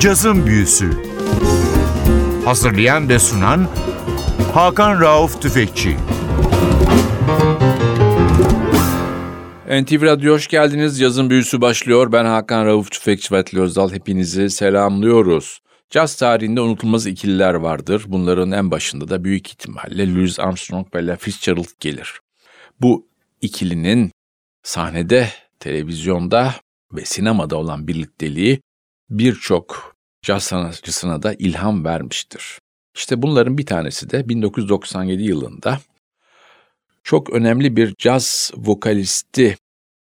Cazın Büyüsü Hazırlayan ve sunan Hakan Rauf Tüfekçi NTV Radyo hoş geldiniz. Yazın büyüsü başlıyor. Ben Hakan Rauf Tüfekçi ve Özdal. Hepinizi selamlıyoruz. Caz tarihinde unutulmaz ikililer vardır. Bunların en başında da büyük ihtimalle Louis Armstrong ve La Fitzgerald gelir. Bu ikilinin sahnede, televizyonda ve sinemada olan birlikteliği birçok caz sanatçısına da ilham vermiştir. İşte bunların bir tanesi de 1997 yılında çok önemli bir caz vokalisti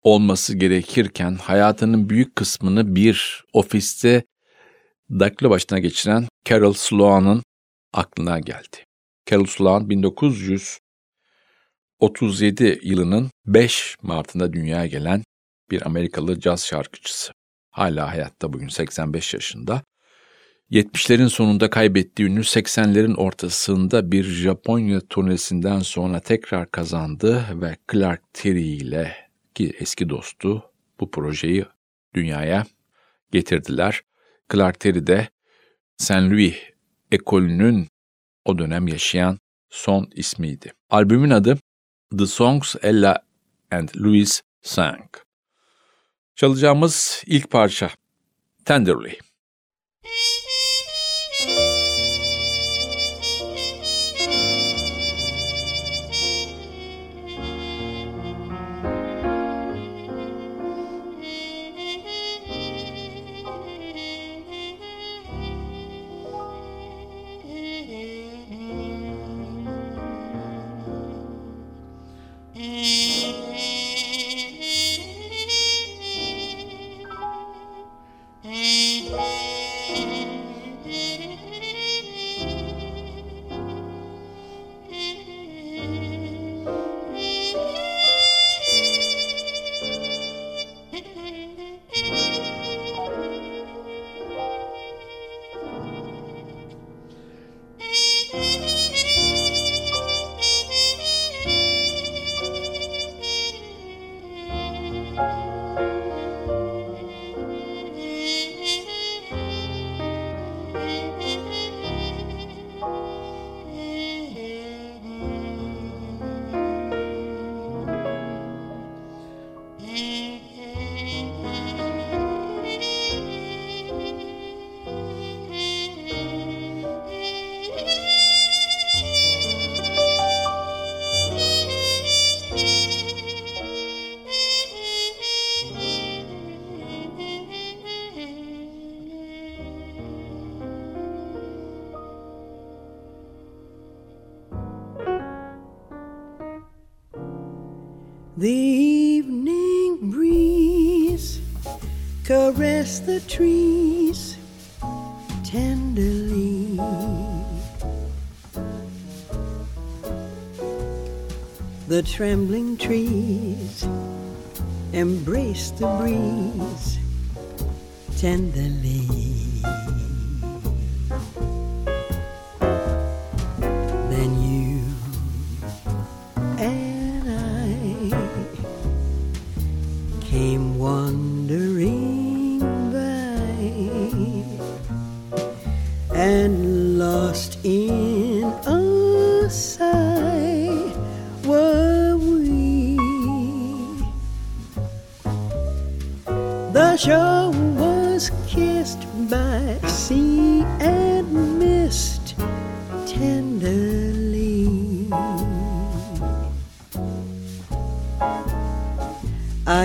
olması gerekirken hayatının büyük kısmını bir ofiste daklo başına geçiren Carol Sloan'ın aklına geldi. Carol Sloan 1937 yılının 5 Mart'ında dünyaya gelen bir Amerikalı caz şarkıcısı. Hala hayatta bugün 85 yaşında. 70'lerin sonunda kaybettiği ünlü 80'lerin ortasında bir Japonya turnesinden sonra tekrar kazandı ve Clark Terry ile ki eski dostu bu projeyi dünyaya getirdiler. Clark Terry de Saint Louis ekolünün o dönem yaşayan son ismiydi. Albümün adı The Songs Ella and Louis Sang. Çalacağımız ilk parça Tenderly. The trembling trees embrace the breeze tenderly.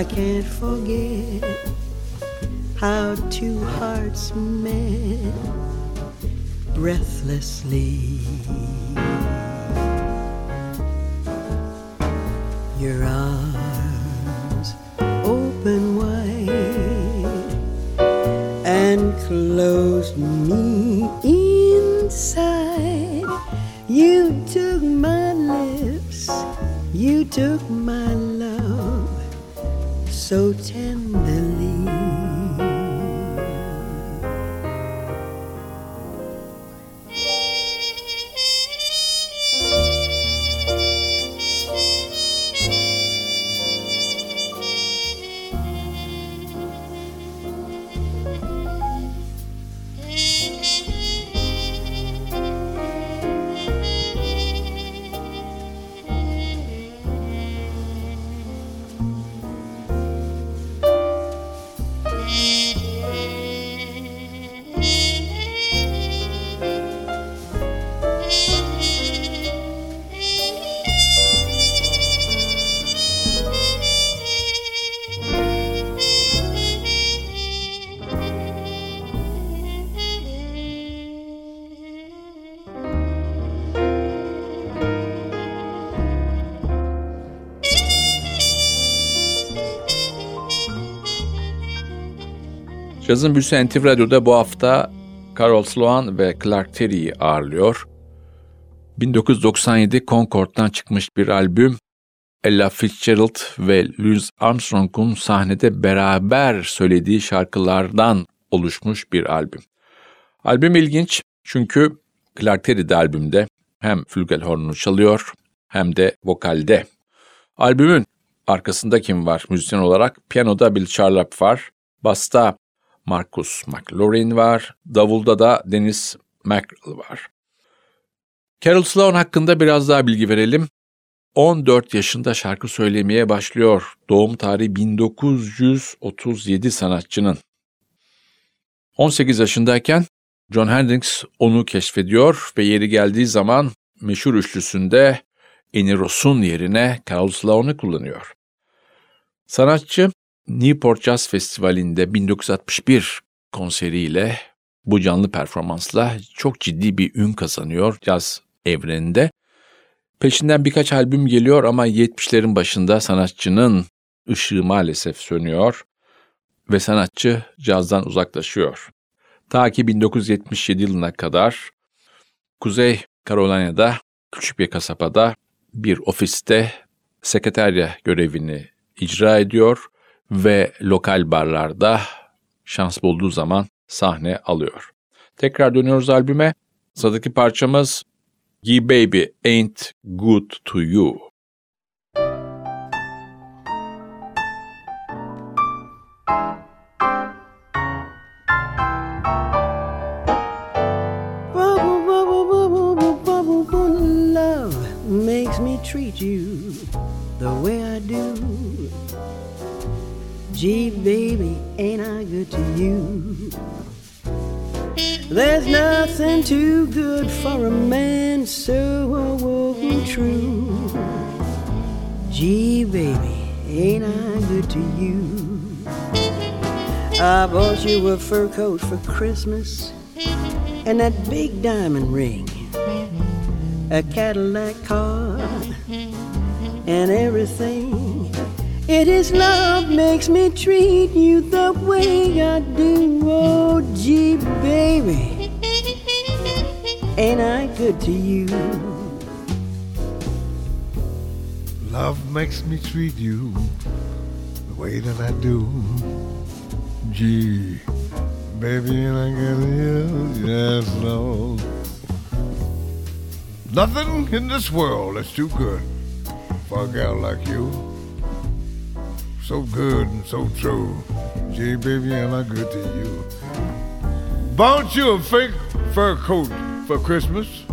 I can't forget how two hearts met breathlessly. Your arms open wide and closed Cazın Büyüsü NTV Radyo'da bu hafta Carol Sloan ve Clark Terry'i ağırlıyor. 1997 Concord'dan çıkmış bir albüm. Ella Fitzgerald ve Louis Armstrong'un sahnede beraber söylediği şarkılardan oluşmuş bir albüm. Albüm ilginç çünkü Clark Terry de albümde hem flügelhornunu çalıyor hem de vokalde. Albümün arkasında kim var müzisyen olarak? Piyanoda Bill Charlap var, basta Marcus McLaurin var, davulda da Dennis Mackerel var. Carol Sloan hakkında biraz daha bilgi verelim. 14 yaşında şarkı söylemeye başlıyor. Doğum tarihi 1937 sanatçının. 18 yaşındayken John Hendrix onu keşfediyor ve yeri geldiği zaman meşhur üçlüsünde Eni Ross'un yerine Carol Sloan'ı kullanıyor. Sanatçı Newport Jazz Festivali'nde 1961 konseriyle bu canlı performansla çok ciddi bir ün kazanıyor caz evreninde. Peşinden birkaç albüm geliyor ama 70'lerin başında sanatçının ışığı maalesef sönüyor ve sanatçı cazdan uzaklaşıyor. Ta ki 1977 yılına kadar Kuzey Carolina'da küçük bir kasabada bir ofiste sekreterya görevini icra ediyor ve lokal barlarda şans bulduğu zaman sahne alıyor. Tekrar dönüyoruz albüme. Sıradaki parçamız Ye Baby Ain't Good To You. treat you the way I do. Gee, baby, ain't I good to you? There's nothing too good for a man so awoke and true. Gee, baby, ain't I good to you? I bought you a fur coat for Christmas and that big diamond ring, a Cadillac car, and everything. It is love makes me treat you the way I do. Oh, gee, baby, ain't I good to you? Love makes me treat you the way that I do. Gee, baby, ain't I good to you? Yes, Lord. Nothing in this world is too good for a girl like you so good and so true. Gee, baby, am I good to you? Bought you a fake fur coat for Christmas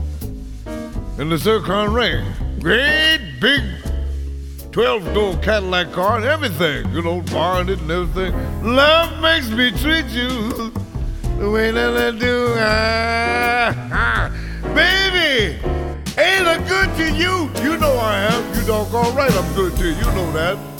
and the zircon ring. Great big 12 door Cadillac car and everything. Good old barn and everything. Love makes me treat you the way that I do. Ah, ah. Baby, ain't I good to you? You know I am. You doggone right I'm good to you. You know that.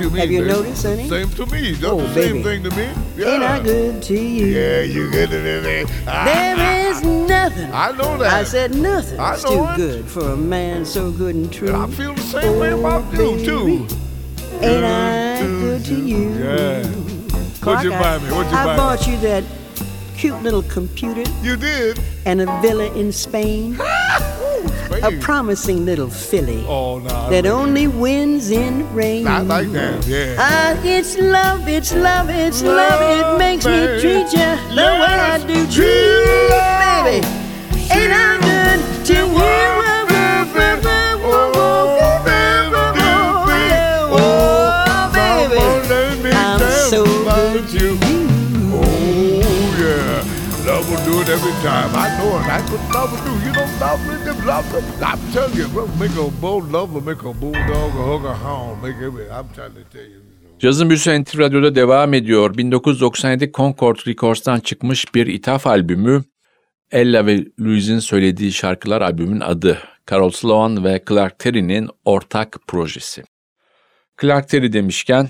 You mean. Have you baby. noticed, honey? Same to me. That's Oh, the same baby. thing to me. Yeah. Ain't I good to you? Yeah, you get it in there. There is nothing. I know that. I said nothing. I know too it. good for a man so good and true. And I feel the same way about Oh, you too. Ain't I good to you? Yeah. Clark, What'd you buy me? What'd you I buy me? I bought you that cute little computer You did. and a villa in Spain. A promising little filly Oh no. that only wins in rain. I like that. Yeah. Ah, it's love, it's love, it's love. It makes me treat you the way I do treat baby. and I'm good to you? Time. I know it. That's what love will do. You know, love will do. Love will. I'm telling you, bro, make a bull make a bulldog, a hug, a hound, make every. I'm trying to tell you. Cazın Büyüsü NTV Radyo'da devam ediyor. 1997 Concord Records'tan çıkmış bir ithaf albümü. Ella ve Louise'in söylediği şarkılar albümün adı. Carol Sloan ve Clark Terry'nin ortak projesi. Clark Terry demişken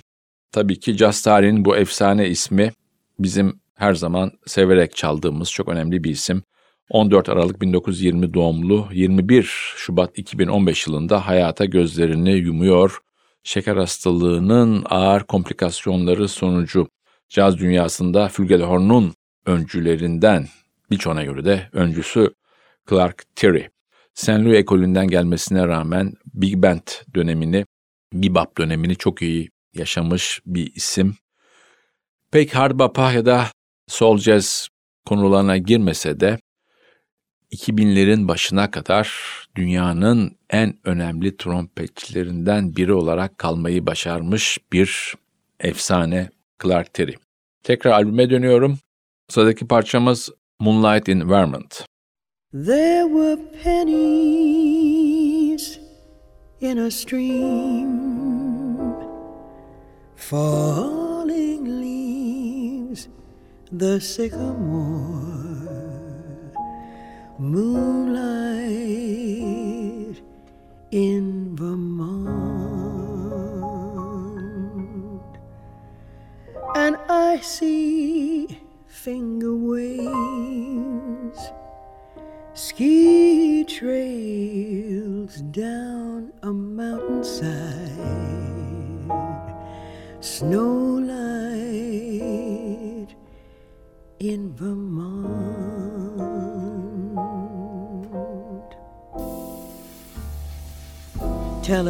tabii ki jazz tarihinin bu efsane ismi bizim her zaman severek çaldığımız çok önemli bir isim. 14 Aralık 1920 doğumlu 21 Şubat 2015 yılında hayata gözlerini yumuyor. Şeker hastalığının ağır komplikasyonları sonucu caz dünyasında flügelhorn'un öncülerinden birçoğuna göre de öncüsü Clark Terry. St. Louis ekolünden gelmesine rağmen Big Band dönemini, bebop dönemini çok iyi yaşamış bir isim. Pek hard bop'a ya da soul jazz konularına girmese de 2000'lerin başına kadar dünyanın en önemli trompetçilerinden biri olarak kalmayı başarmış bir efsane Clark Terry. Tekrar albüme dönüyorum. Sıradaki parçamız Moonlight in Vermont. There were pennies in a stream, leaves, the sycamore,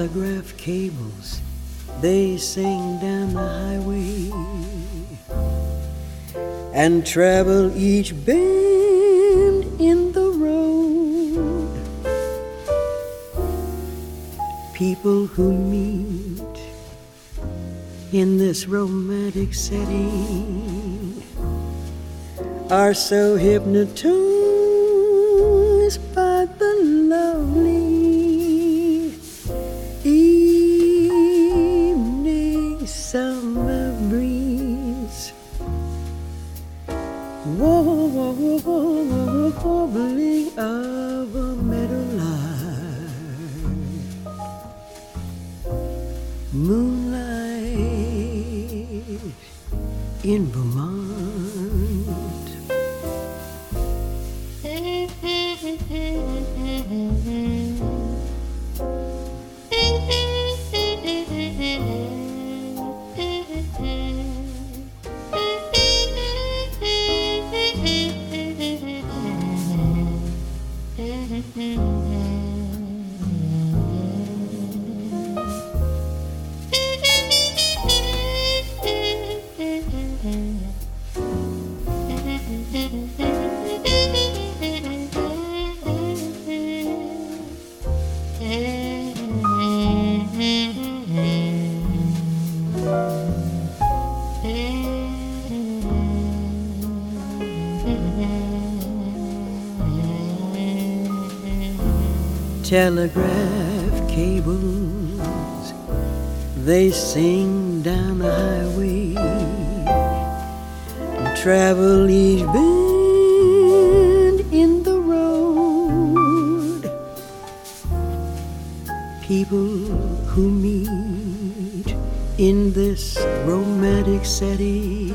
Telegraph cables, they sing down the highway and travel each bend in the road. People who meet in this romantic setting are so hypnotized in Vermont. Telegraph cables, they sing down the highway, and travel each bend in the road. people who meet in this romantic setting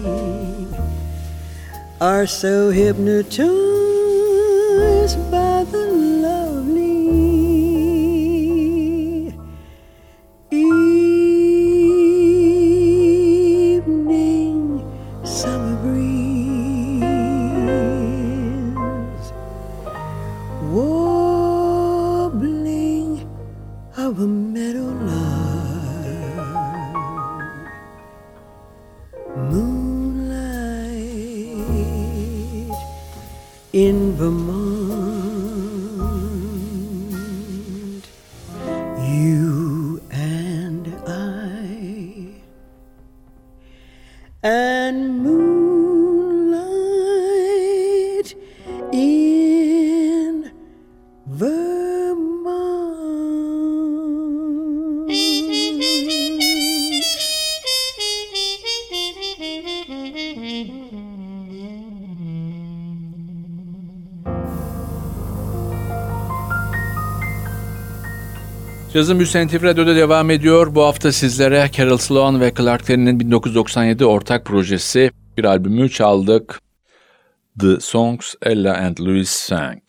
are so hypnotized Cazın NTV Radyo'da devam ediyor. Bu hafta sizlere Carol Sloan ve Clark Terry'nin 1997 ortak projesi bir albümü çaldık. The Songs Ella and Louis Sang.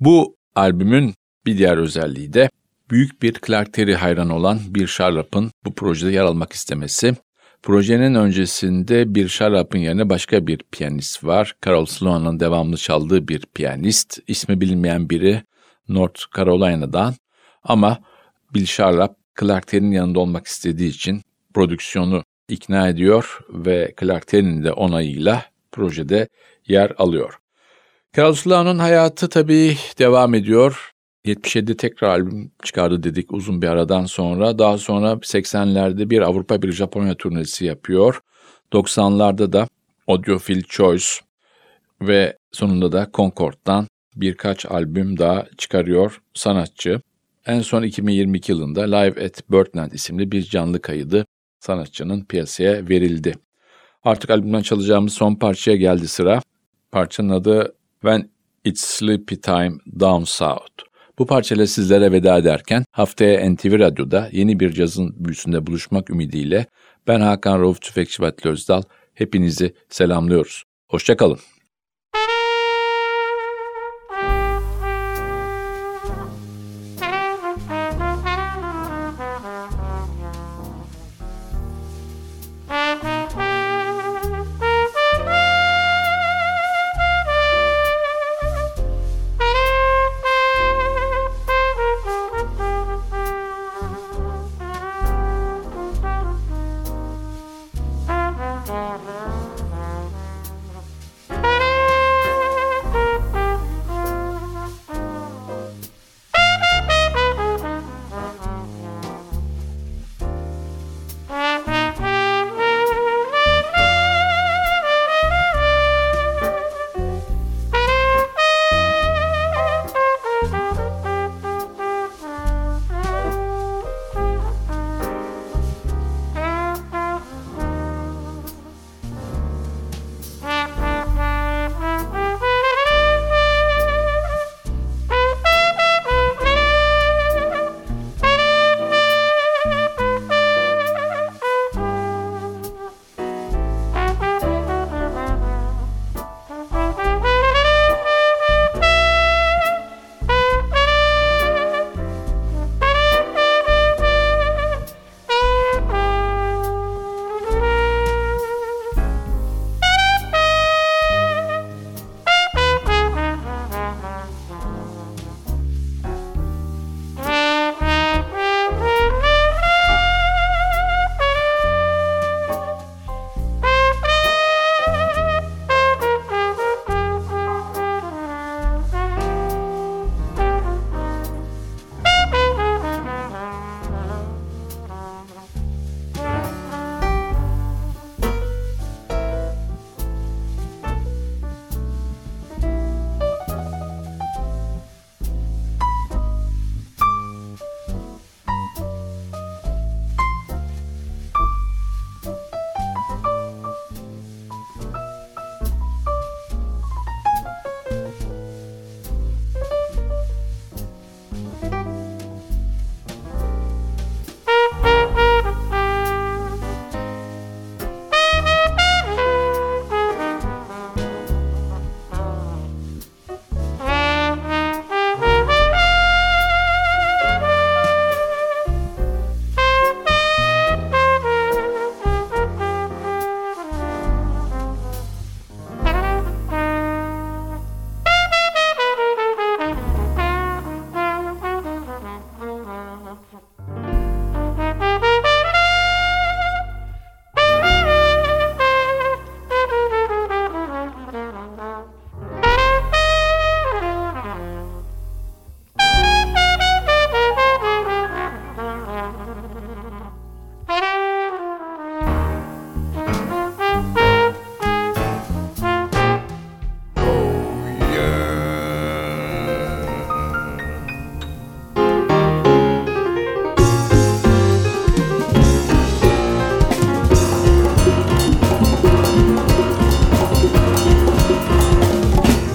Bu albümün bir diğer özelliği de büyük bir Clark Terry hayranı olan bir Sharap'ın bu projede yer almak istemesi. Projenin öncesinde bir Sharap'ın yerine başka bir piyanist var. Carol Sloan'ın devamlı çaldığı bir piyanist. İsmi bilinmeyen biri North Carolina'dan. Ama Bill Sharap, Clark Terry'nin yanında olmak istediği için prodüksiyonu ikna ediyor ve Clark Terry'nin de onayıyla projede yer alıyor. Carol Sloan'ın hayatı tabii devam ediyor. 77'de tekrar albüm çıkardı dedik uzun bir aradan sonra. Daha sonra 80'lerde bir Avrupa bir Japonya turnesi yapıyor. 90'larda da Audiophile Choice ve sonunda da Concord'dan birkaç albüm daha çıkarıyor sanatçı. En son 2022 yılında Live at Birdland isimli bir canlı kaydı sanatçının piyasaya verildi. Artık albümden çalacağımız son parçaya geldi sıra. Parçanın adı When It's Sleepy Time Down South. Bu parçayla sizlere veda ederken haftaya NTV Radyo'da yeni bir cazın büyüsünde buluşmak ümidiyle ben Hakan Rauf Tüfekçi Vatli Özdal hepinizi selamlıyoruz. Hoşçakalın.